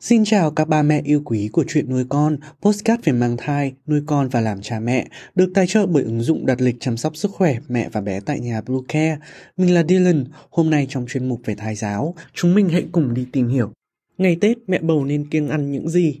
Xin chào các ba mẹ yêu quý của chuyện nuôi con, postcard về mang thai, nuôi con và làm cha mẹ, được tài trợ bởi ứng dụng đặt lịch chăm sóc sức khỏe mẹ và bé tại nhà Blue Care. Mình là Dylan, hôm nay trong chuyên mục về thai giáo, chúng mình hãy cùng đi tìm hiểu. Ngày Tết mẹ bầu nên kiêng ăn những gì?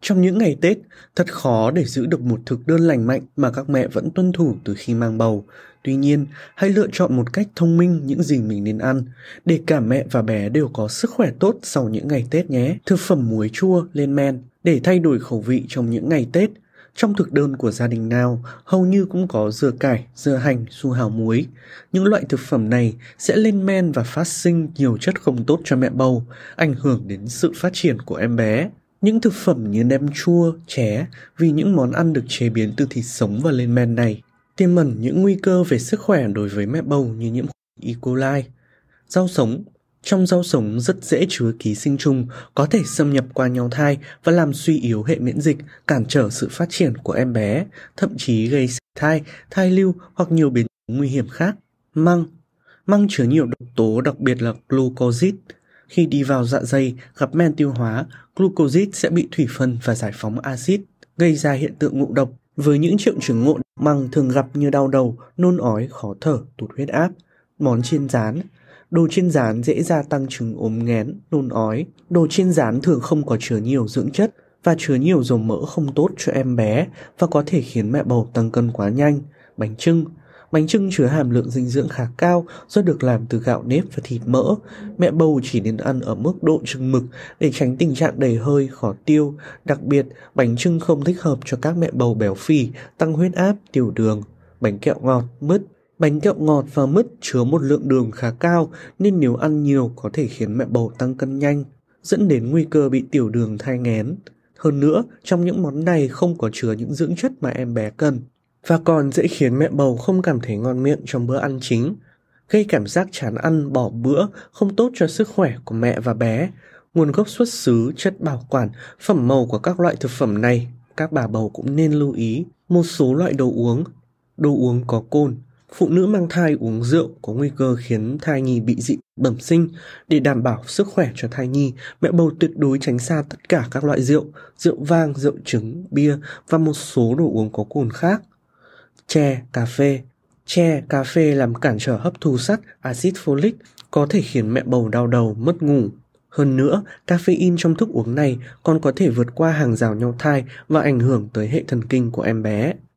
Trong những ngày Tết, thật khó để giữ được một thực đơn lành mạnh mà các mẹ vẫn tuân thủ từ khi mang bầu. Tuy nhiên, hãy lựa chọn một cách thông minh những gì mình nên ăn, để cả mẹ và bé đều có sức khỏe tốt sau những ngày Tết nhé. Thực phẩm muối chua, lên men, để thay đổi khẩu vị trong những ngày Tết. Trong thực đơn của gia đình nào, hầu như cũng có dưa cải, dưa hành, su hào muối. Những loại thực phẩm này sẽ lên men và phát sinh nhiều chất không tốt cho mẹ bầu, ảnh hưởng đến sự phát triển của em bé. Những thực phẩm như nem chua, chè vì những món ăn được chế biến từ thịt sống và lên men này tiềm ẩn những nguy cơ về sức khỏe đối với mẹ bầu như nhiễm E. coli. Rau sống trong rau sống rất dễ chứa ký sinh trùng có thể xâm nhập qua nhau thai và làm suy yếu hệ miễn dịch, cản trở sự phát triển của em bé, thậm chí gây thai, thai lưu hoặc nhiều biến chứng nguy hiểm khác. Măng Măng chứa nhiều độc tố đặc biệt là glucosid khi đi vào dạ dày, gặp men tiêu hóa, glucoside sẽ bị thủy phân và giải phóng axit, gây ra hiện tượng ngộ độc. Với những triệu chứng ngộ măng thường gặp như đau đầu, nôn ói, khó thở, tụt huyết áp, món chiên rán. Đồ chiên rán dễ gia tăng chứng ốm nghén, nôn ói. Đồ chiên rán thường không có chứa nhiều dưỡng chất và chứa nhiều dầu mỡ không tốt cho em bé và có thể khiến mẹ bầu tăng cân quá nhanh. Bánh trưng, Bánh trưng chứa hàm lượng dinh dưỡng khá cao do được làm từ gạo nếp và thịt mỡ. Mẹ bầu chỉ nên ăn ở mức độ chừng mực để tránh tình trạng đầy hơi, khó tiêu. Đặc biệt, bánh trưng không thích hợp cho các mẹ bầu béo phì, tăng huyết áp, tiểu đường. Bánh kẹo ngọt, mứt Bánh kẹo ngọt và mứt chứa một lượng đường khá cao nên nếu ăn nhiều có thể khiến mẹ bầu tăng cân nhanh, dẫn đến nguy cơ bị tiểu đường thai nghén. Hơn nữa, trong những món này không có chứa những dưỡng chất mà em bé cần và còn dễ khiến mẹ bầu không cảm thấy ngon miệng trong bữa ăn chính, gây cảm giác chán ăn bỏ bữa không tốt cho sức khỏe của mẹ và bé. Nguồn gốc xuất xứ, chất bảo quản, phẩm màu của các loại thực phẩm này, các bà bầu cũng nên lưu ý. Một số loại đồ uống, đồ uống có cồn, phụ nữ mang thai uống rượu có nguy cơ khiến thai nhi bị dị bẩm sinh. Để đảm bảo sức khỏe cho thai nhi, mẹ bầu tuyệt đối tránh xa tất cả các loại rượu, rượu vang, rượu trứng, bia và một số đồ uống có cồn khác chè, cà phê. Chè, cà phê làm cản trở hấp thu sắt, axit folic, có thể khiến mẹ bầu đau đầu, mất ngủ. Hơn nữa, caffeine trong thức uống này còn có thể vượt qua hàng rào nhau thai và ảnh hưởng tới hệ thần kinh của em bé.